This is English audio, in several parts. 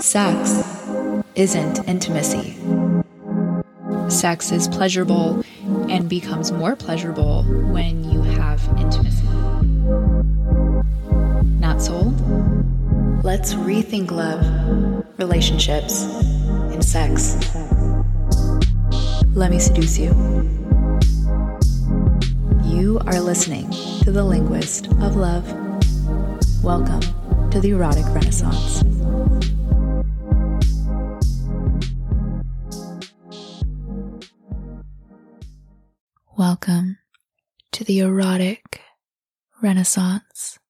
Sex isn't intimacy. Sex is pleasurable and becomes more pleasurable when you have intimacy. Not sold? Let's rethink love, relationships, and sex. Let me seduce you. You are listening to The Linguist of Love. Welcome to the Erotic Renaissance. The Erotic Renaissance.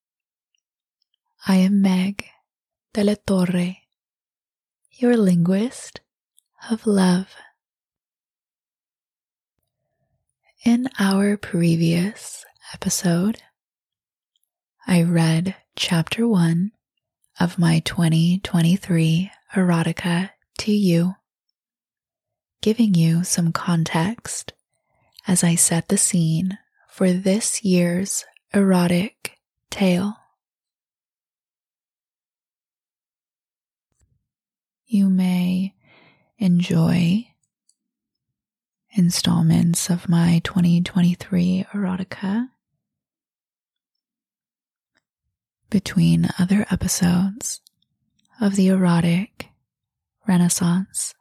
I am Meg de la Torre, your linguist of love. In our previous episode, I read chapter one of my 2023 erotica to you, giving you some context as I set the scene for this year's erotic tale. You may enjoy installments of my 2023 erotica between other episodes of the erotic renaissance.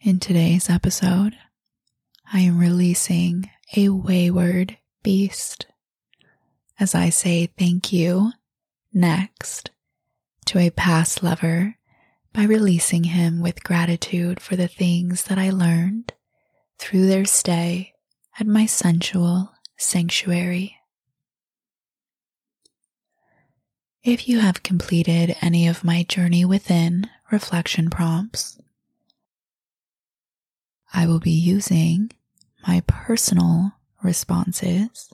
In today's episode, I am releasing a wayward beast as I say thank you next to a past lover by releasing him with gratitude for the things that I learned through their stay at my sensual sanctuary. If you have completed any of my Journey Within reflection prompts, I will be using my personal responses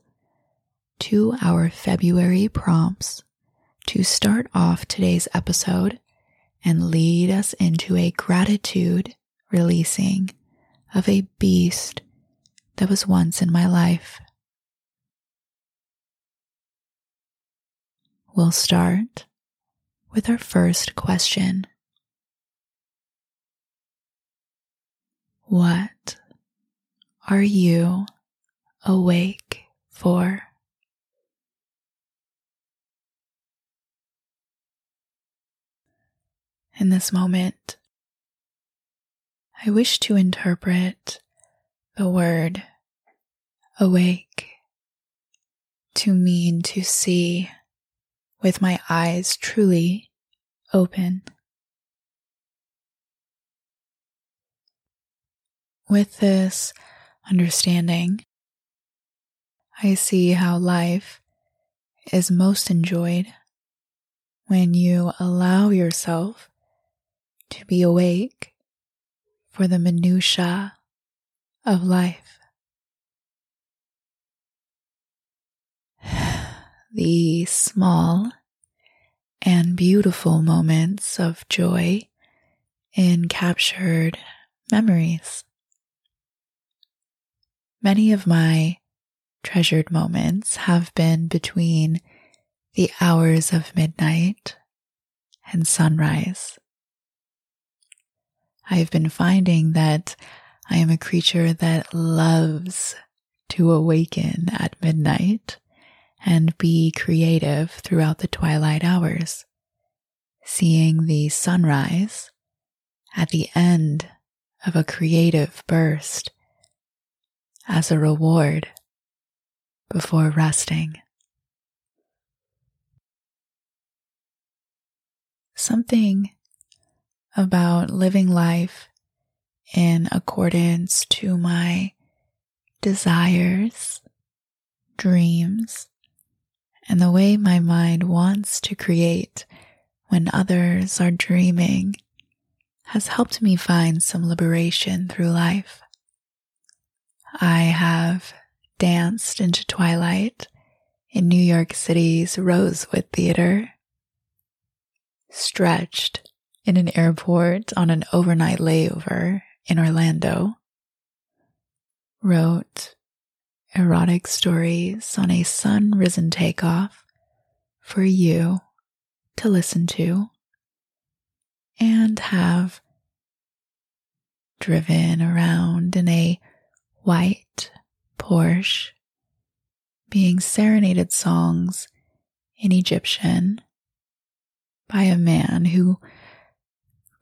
to our February prompts to start off today's episode and lead us into a gratitude releasing of a beast that was once in my life. We'll start with our first question. What are you awake for? In this moment, I wish to interpret the word awake to mean to see with my eyes truly open. With this understanding, I see how life is most enjoyed when you allow yourself to be awake for the minutiae of life. The small and beautiful moments of joy in captured memories. Many of my treasured moments have been between the hours of midnight and sunrise. I have been finding that I am a creature that loves to awaken at midnight and be creative throughout the twilight hours, seeing the sunrise at the end of a creative burst as a reward before resting. Something about living life in accordance to my desires, dreams, and the way my mind wants to create when others are dreaming has helped me find some liberation through life. I have danced into twilight in New York City's Rosewood Theater, stretched in an airport on an overnight layover in Orlando, wrote erotic stories on a sun risen takeoff for you to listen to and have driven around in a white Porsche, being serenaded songs in Egyptian by a man who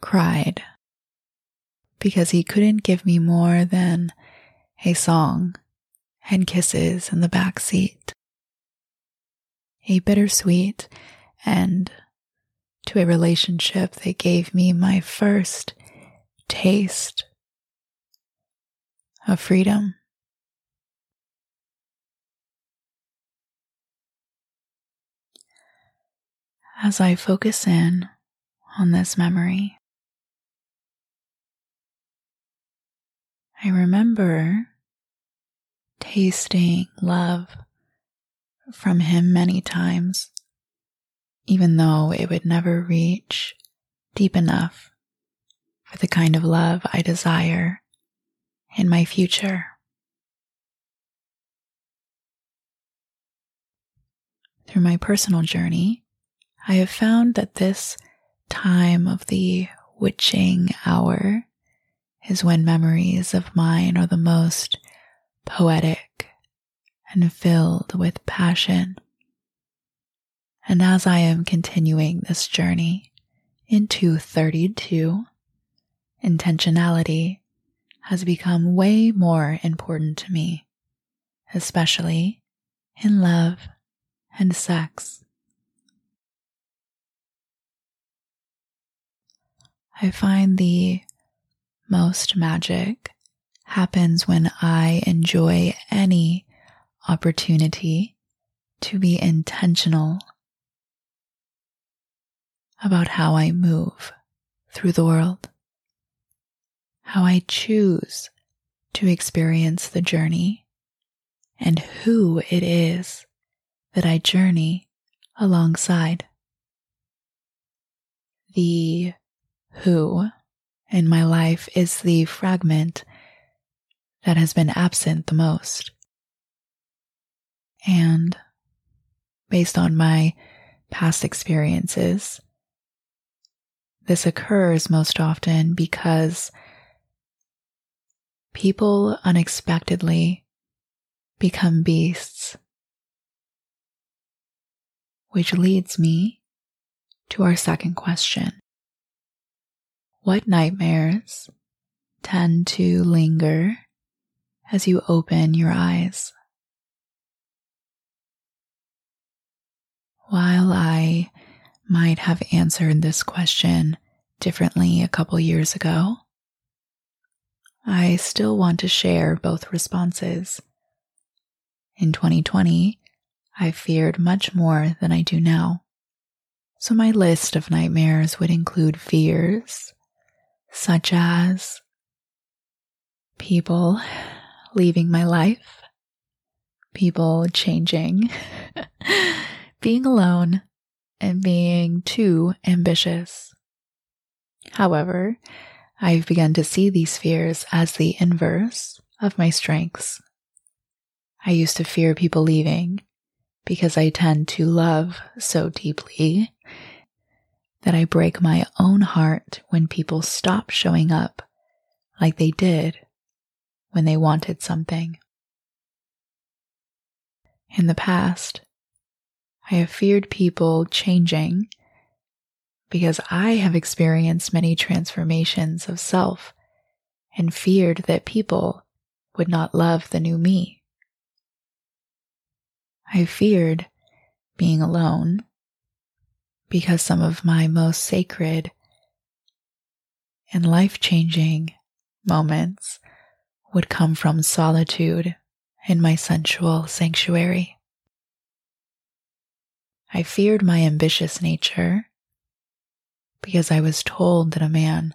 cried because he couldn't give me more than a song and kisses in the back seat. A bittersweet end to a relationship that gave me my first taste of freedom. As I focus in on this memory, I remember tasting love from him many times, even though it would never reach deep enough for the kind of love I desire in my future. Through my personal journey, I have found that this time of the witching hour is when memories of mine are the most poetic and filled with passion. And as I am continuing this journey into 32, intentionality has become way more important to me, especially in love and sex. I find the most magic happens when I enjoy any opportunity to be intentional about how I move through the world, how I choose to experience the journey, and who it is that I journey alongside. The who in my life is the fragment that has been absent the most. And based on my past experiences, this occurs most often because people unexpectedly become beasts, which leads me to our second question. What nightmares tend to linger as you open your eyes? While I might have answered this question differently a couple years ago, I still want to share both responses. In 2020, I feared much more than I do now. So my list of nightmares would include fears such as people leaving my life, people changing, being alone, and being too ambitious. However, I've begun to see these fears as the inverse of my strengths. I used to fear people leaving because I tend to love so deeply that I break my own heart when people stop showing up like they did when they wanted something. In the past, I have feared people changing because I have experienced many transformations of self and feared that people would not love the new me. I feared being alone because some of my most sacred and life changing moments would come from solitude in my sensual sanctuary. I feared my ambitious nature because I was told that a man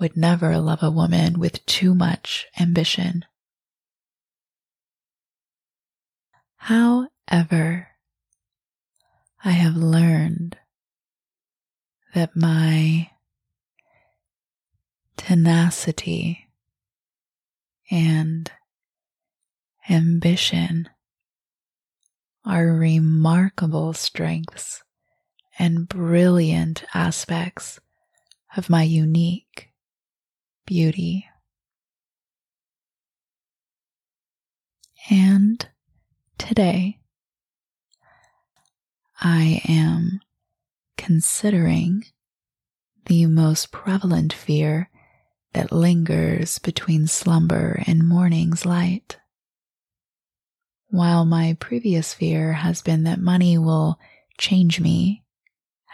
would never love a woman with too much ambition. However, I have learned that my tenacity and ambition are remarkable strengths and brilliant aspects of my unique beauty. And today, I am considering the most prevalent fear that lingers between slumber and morning's light. While my previous fear has been that money will change me,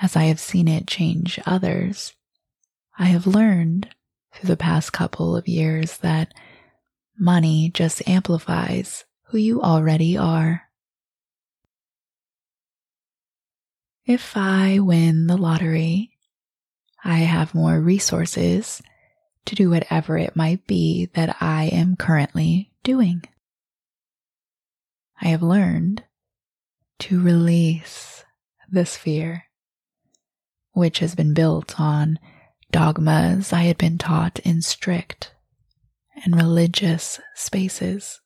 as I have seen it change others, I have learned through the past couple of years that money just amplifies who you already are. If I win the lottery, I have more resources to do whatever it might be that I am currently doing. I have learned to release this fear, which has been built on dogmas I had been taught in strict and religious spaces.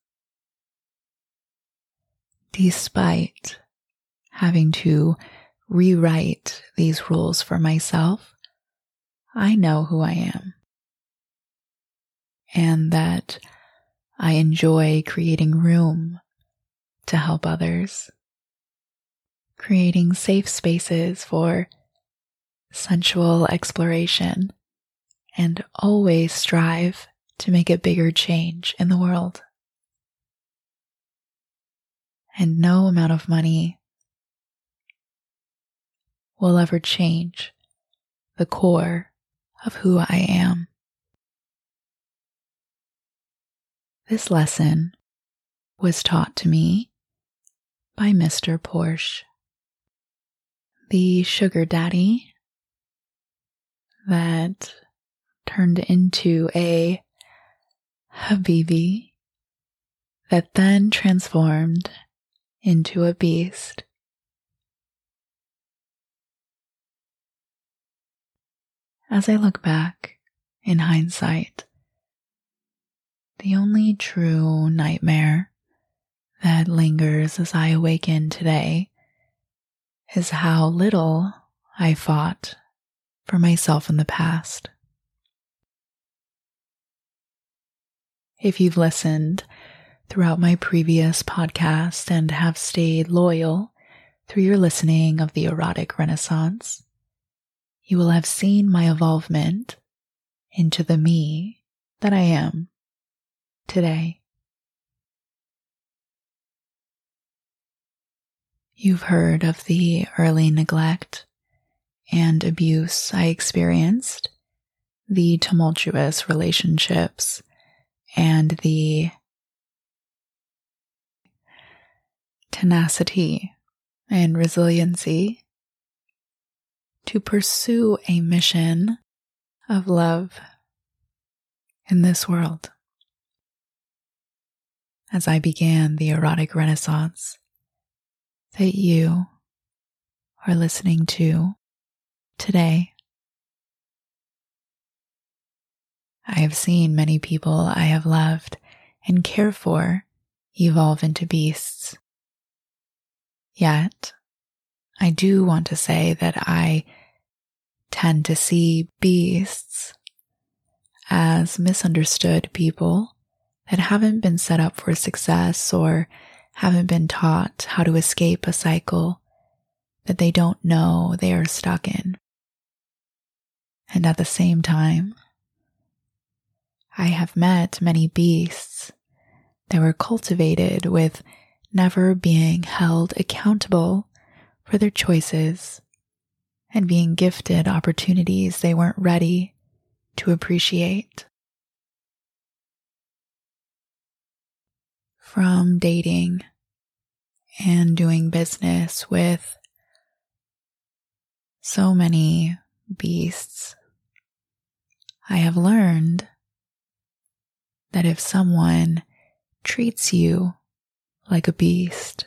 Despite having to rewrite these rules for myself, I know who I am and that I enjoy creating room to help others, creating safe spaces for sensual exploration, and always strive to make a bigger change in the world. And no amount of money will ever change the core of who I am. This lesson was taught to me by Mr. Porsche, the sugar daddy that turned into a Habibi that then transformed into a beast. As I look back in hindsight, the only true nightmare that lingers as I awaken today is how little I fought for myself in the past. If you've listened throughout my previous podcast and have stayed loyal through your listening of the erotic renaissance, you will have seen my evolvement into the me that I am today. You've heard of the early neglect and abuse I experienced, the tumultuous relationships, and the tenacity and resiliency to pursue a mission of love in this world. As I began the erotic renaissance that you are listening to today. I have seen many people I have loved and cared for evolve into beasts. Yet, I do want to say that I tend to see beasts as misunderstood people that haven't been set up for success or haven't been taught how to escape a cycle that they don't know they are stuck in. And at the same time, I have met many beasts that were cultivated with never being held accountable for their choices and being gifted opportunities they weren't ready to appreciate. from dating and doing business with so many beasts, I have learned that if someone treats you like a beast,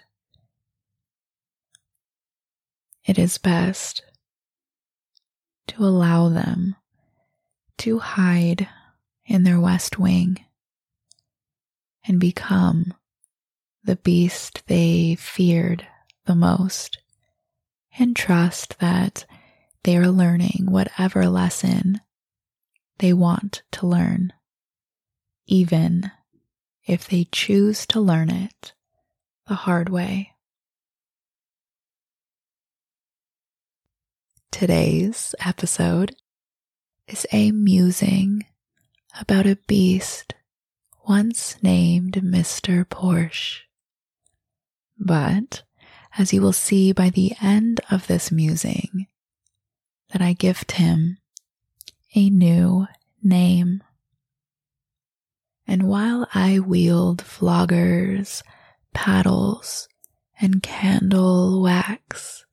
it is best to allow them to hide in their west wing and become the beast they feared the most and trust that they are learning whatever lesson they want to learn, even if they choose to learn it the hard way. Today's episode is a musing about a beast once named Mr. Porsche. But as you will see by the end of this musing, that I gift him a new name. And while I wield floggers, paddles, and candle wax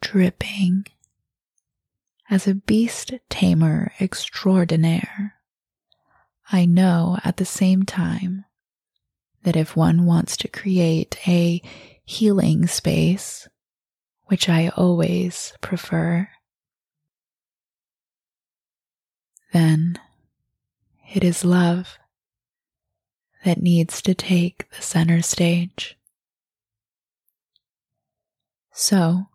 dripping as a beast tamer extraordinaire, I know at the same time that if one wants to create a healing space, which I always prefer, then it is love that needs to take the center stage. So,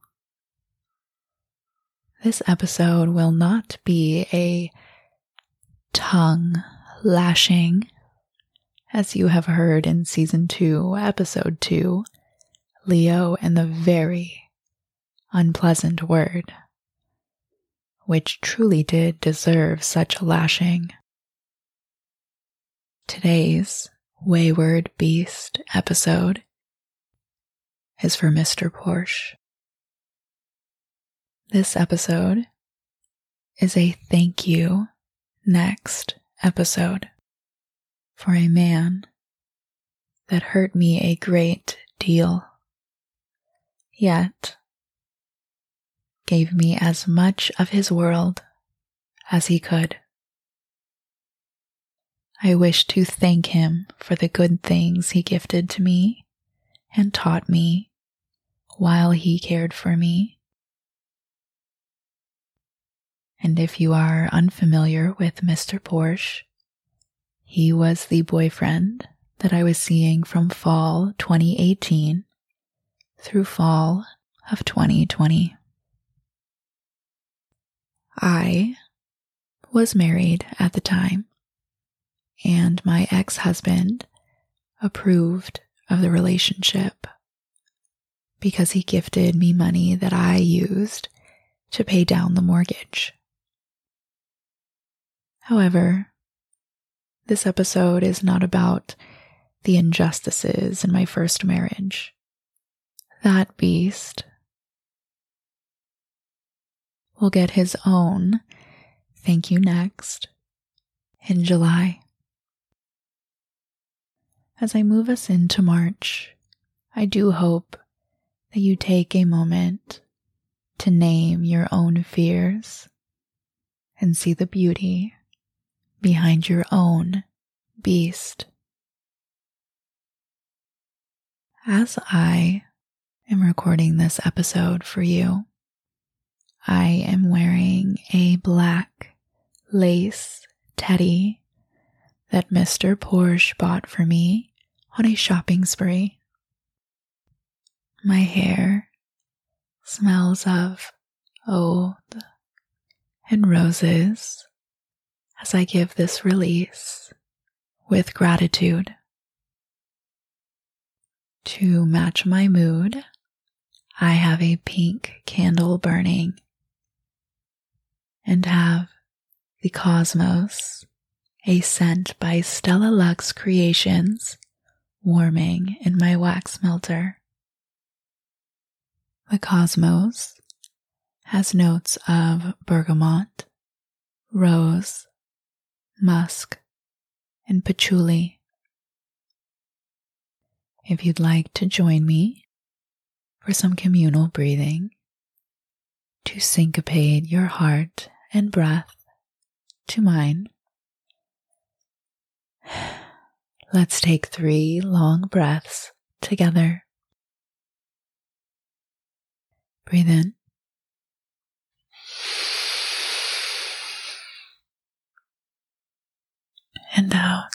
this episode will not be a tongue lashing, as you have heard in season two, episode two, Leo and the very unpleasant word, which truly did deserve such a lashing. Today's Wayward Beast episode is for Mr. Porsche. This episode is a thank you next episode for a man that hurt me a great deal, yet gave me as much of his world as he could. I wish to thank him for the good things he gifted to me and taught me while he cared for me. And if you are unfamiliar with Mr. Porsche, he was the boyfriend that I was seeing from fall 2018 through fall of 2020. I was married at the time and my ex husband approved of the relationship because he gifted me money that I used to pay down the mortgage. However, this episode is not about the injustices in my first marriage. That beast will get his own thank you next in July. As I move us into March, I do hope that you take a moment to name your own fears and see the beauty behind your own beast. As I am recording this episode for you, I am wearing a black lace teddy that Mr. Porsche bought for me on a shopping spree. My hair smells of oud and roses as I give this release with gratitude. To match my mood, I have a pink candle burning and have the cosmos a scent by Stella Lux Creations, warming in my wax melter. The cosmos has notes of bergamot, rose, musk, and patchouli. If you'd like to join me for some communal breathing to syncopate your heart and breath to mine, Let's take three long breaths together. Breathe in. And out.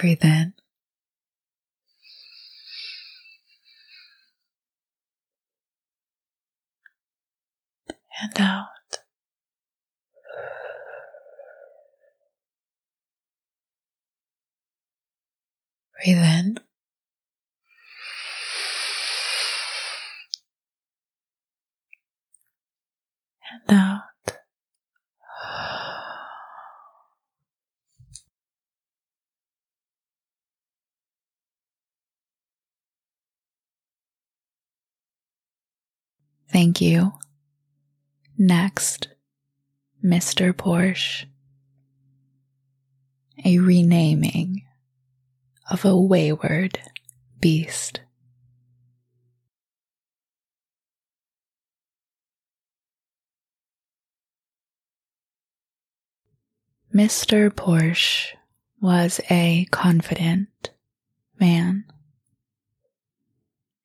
Breathe in. And out. Breathe in. And out. Thank you. Next, Mr. Porsche. A renaming of a wayward beast. Mr. Porsche was a confident man,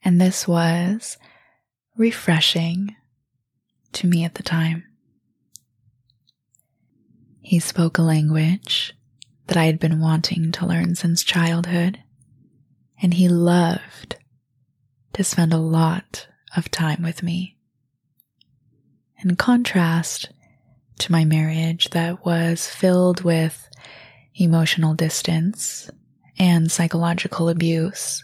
and this was refreshing to me at the time. He spoke a language that I had been wanting to learn since childhood, and he loved to spend a lot of time with me. In contrast to my marriage that was filled with emotional distance and psychological abuse,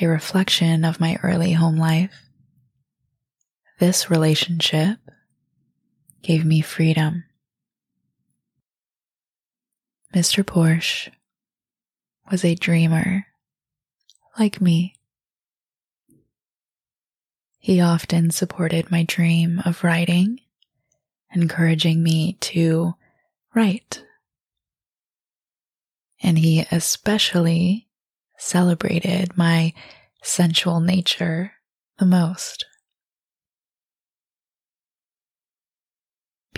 a reflection of my early home life, this relationship gave me freedom. Mr. Porsche was a dreamer like me. He often supported my dream of writing, encouraging me to write. And he especially celebrated my sensual nature the most.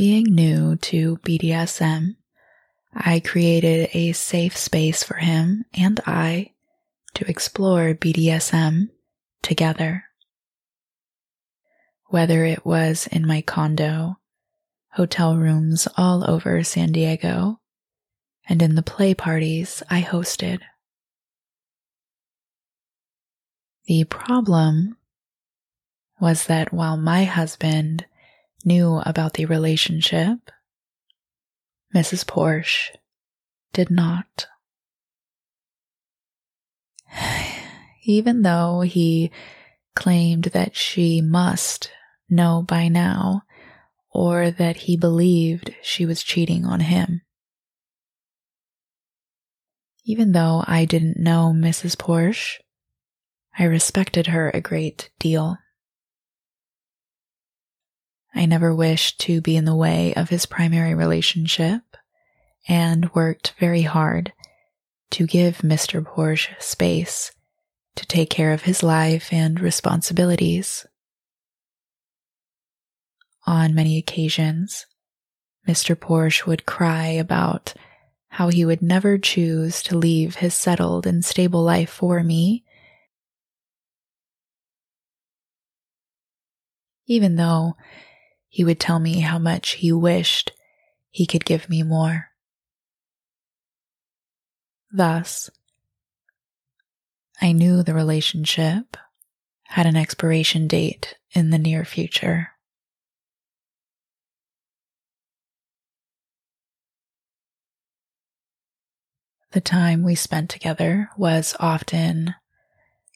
Being new to BDSM, I created a safe space for him and I to explore BDSM together. Whether it was in my condo, hotel rooms all over San Diego, and in the play parties I hosted. The problem was that while my husband knew about the relationship, Mrs. Porsche did not. Even though he claimed that she must know by now, or that he believed she was cheating on him. Even though I didn't know Mrs. Porsche, I respected her a great deal. I never wished to be in the way of his primary relationship and worked very hard to give Mr. Porsche space to take care of his life and responsibilities. On many occasions, Mr. Porsche would cry about how he would never choose to leave his settled and stable life for me, even though he would tell me how much he wished he could give me more. Thus, I knew the relationship had an expiration date in the near future. The time we spent together was often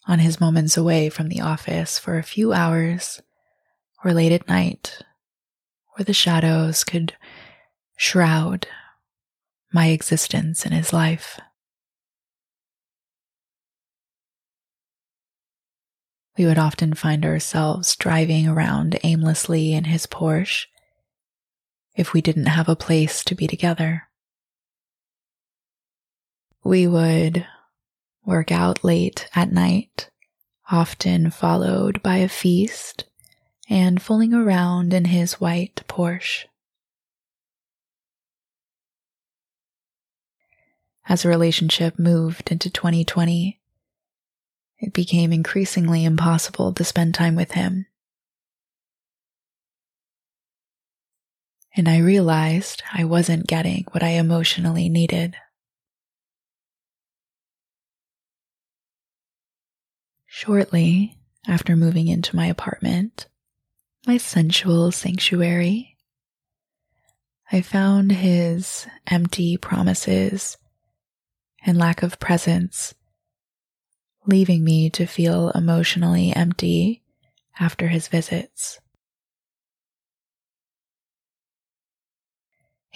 on his moments away from the office for a few hours or late at night where the shadows could shroud my existence in his life. We would often find ourselves driving around aimlessly in his Porsche if we didn't have a place to be together. We would work out late at night, often followed by a feast and fooling around in his white Porsche. As the relationship moved into 2020, it became increasingly impossible to spend time with him. And I realized I wasn't getting what I emotionally needed. Shortly after moving into my apartment, my sensual sanctuary, I found his empty promises and lack of presence, leaving me to feel emotionally empty after his visits.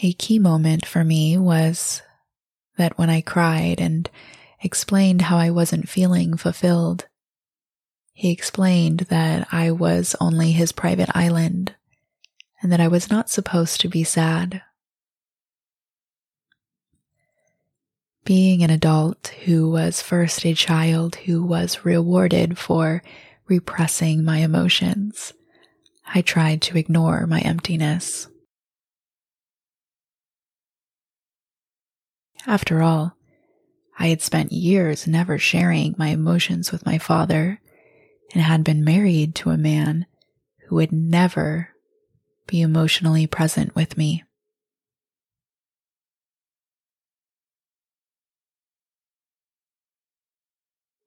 A key moment for me was that when I cried and explained how I wasn't feeling fulfilled, he explained that I was only his private island and that I was not supposed to be sad. Being an adult who was first a child who was rewarded for repressing my emotions, I tried to ignore my emptiness. After all, I had spent years never sharing my emotions with my father and had been married to a man who would never be emotionally present with me.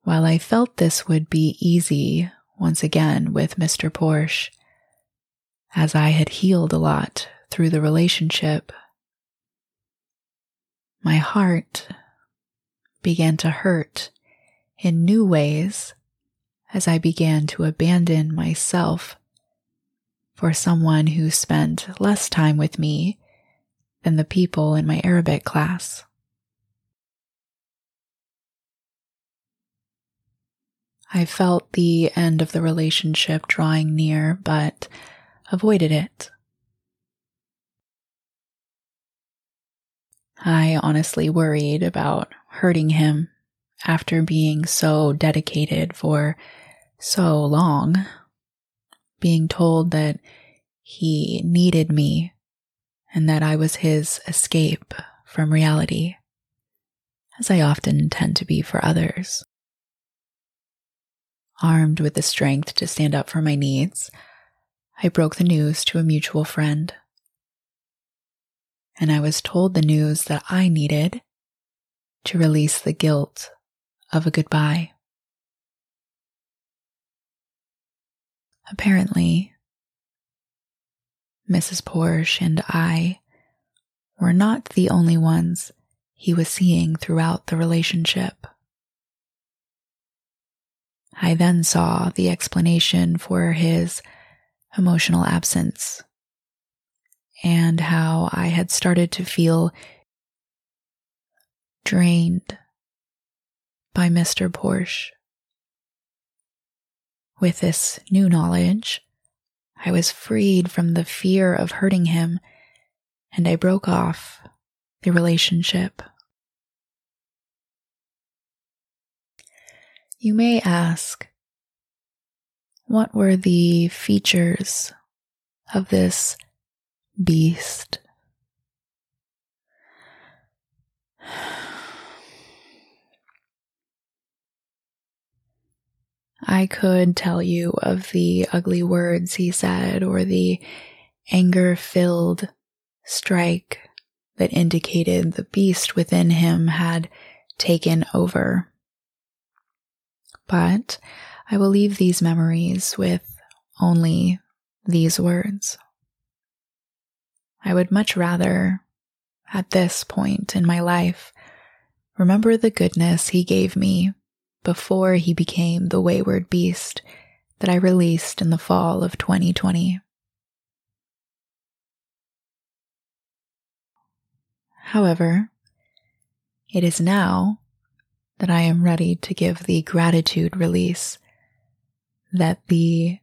While I felt this would be easy once again with Mr. Porsche, as I had healed a lot through the relationship, my heart began to hurt in new ways as I began to abandon myself for someone who spent less time with me than the people in my Arabic class. I felt the end of the relationship drawing near, but avoided it. I honestly worried about hurting him after being so dedicated for so long, being told that he needed me and that I was his escape from reality, as I often tend to be for others. Armed with the strength to stand up for my needs, I broke the news to a mutual friend and I was told the news that I needed to release the guilt of a goodbye. Apparently, Mrs. Porsche and I were not the only ones he was seeing throughout the relationship. I then saw the explanation for his emotional absence and how I had started to feel drained by Mr. Porsche. With this new knowledge, I was freed from the fear of hurting him and I broke off the relationship. You may ask, what were the features of this beast. I could tell you of the ugly words he said or the anger filled strike that indicated the beast within him had taken over. But I will leave these memories with only these words. I would much rather, at this point in my life, remember the goodness he gave me before he became the wayward beast that I released in the fall of 2020. However, it is now that I am ready to give the gratitude release that the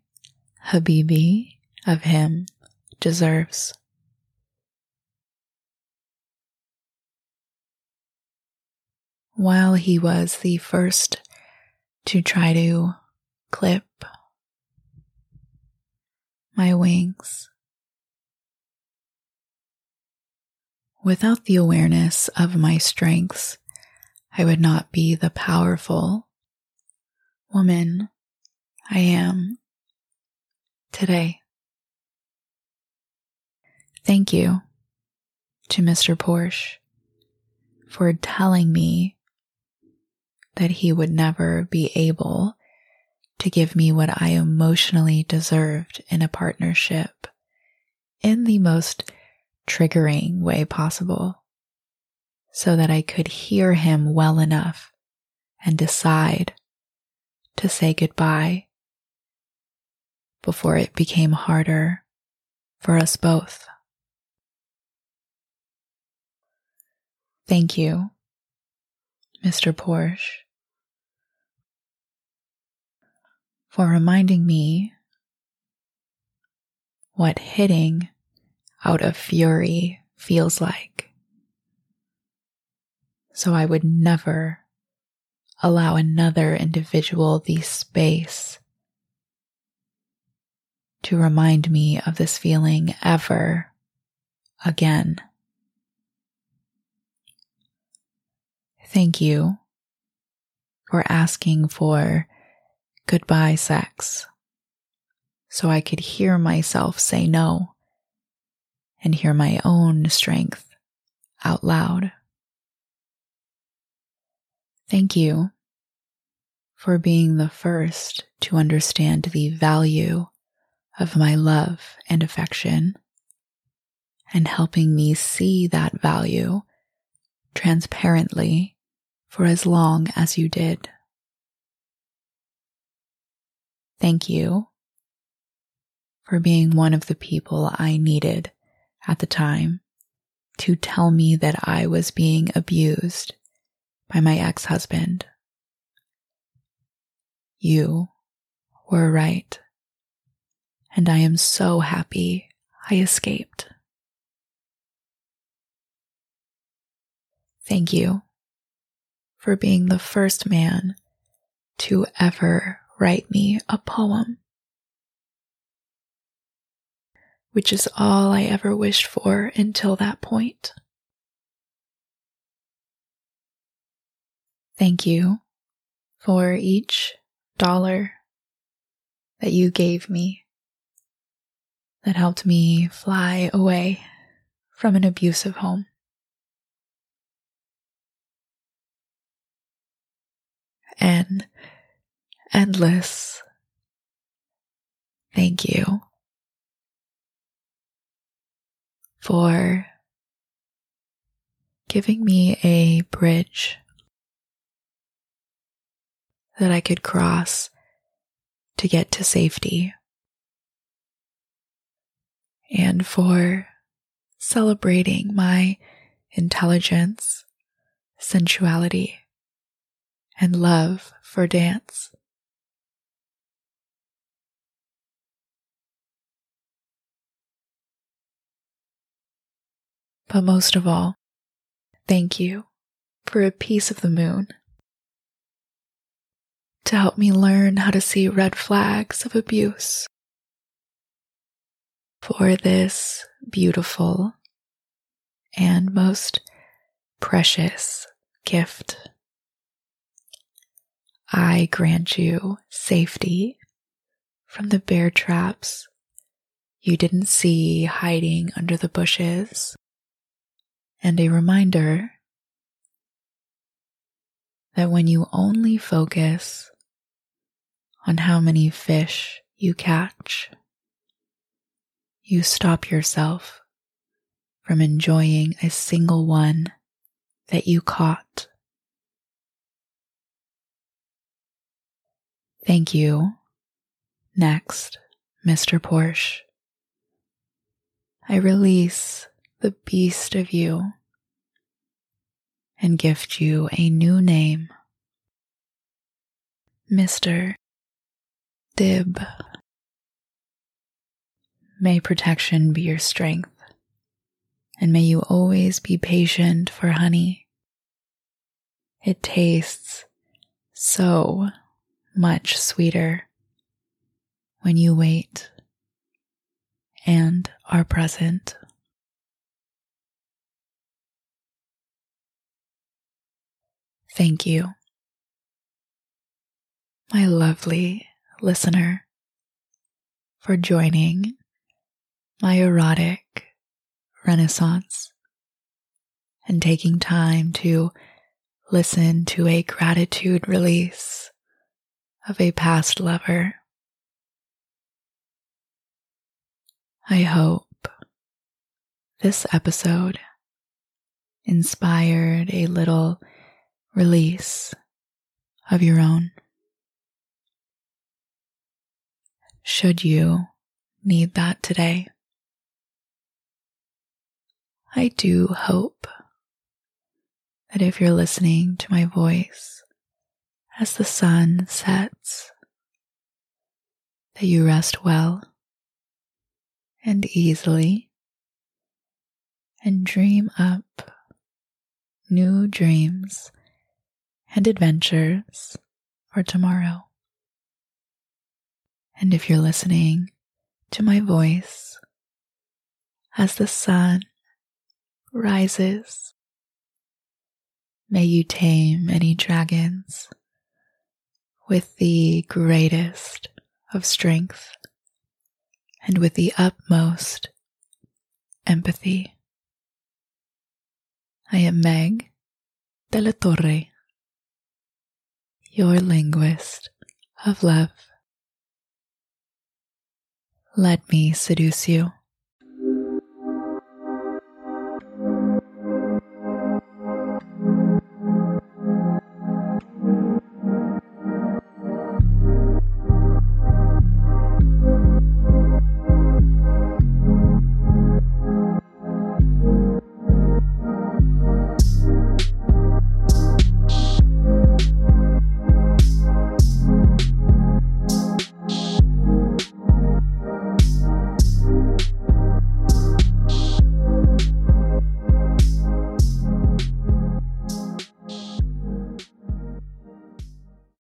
Habibi of him deserves. while he was the first to try to clip my wings. Without the awareness of my strengths, I would not be the powerful woman I am today. Thank you to Mr. Porsche for telling me that he would never be able to give me what I emotionally deserved in a partnership in the most triggering way possible so that I could hear him well enough and decide to say goodbye before it became harder for us both. Thank you, Mr. Porsche, for reminding me what hitting out of fury feels like. So I would never allow another individual the space to remind me of this feeling ever again. Thank you for asking for goodbye sex so I could hear myself say no and hear my own strength out loud. Thank you for being the first to understand the value of my love and affection and helping me see that value transparently for as long as you did. Thank you for being one of the people I needed at the time to tell me that I was being abused by my ex husband. You were right and I am so happy I escaped. Thank you for being the first man to ever write me a poem, which is all I ever wished for until that point. Thank you for each dollar that you gave me that helped me fly away from an abusive home. And endless. Thank you. For giving me a bridge that I could cross to get to safety. And for celebrating my intelligence, sensuality, and love for dance. But most of all, thank you for a piece of the moon to help me learn how to see red flags of abuse for this beautiful and most precious gift. I grant you safety from the bear traps you didn't see hiding under the bushes, and a reminder that when you only focus on how many fish you catch, you stop yourself from enjoying a single one that you caught. Thank you. Next, Mr. Porsche. I release the beast of you and gift you a new name. Mr. Dib. May protection be your strength, and may you always be patient for honey. It tastes so much sweeter when you wait and are present. Thank you, my lovely listener, for joining my erotic renaissance and taking time to listen to a gratitude release of a past lover. I hope this episode inspired a little release of your own. Should you need that today, I do hope that if you're listening to my voice as the sun sets, that you rest well and easily and dream up new dreams and adventures for tomorrow. And if you're listening to my voice as the sun rises, may you tame any dragons with the greatest of strength and with the utmost empathy. I am Meg de la Torre, your linguist of love. Let me seduce you.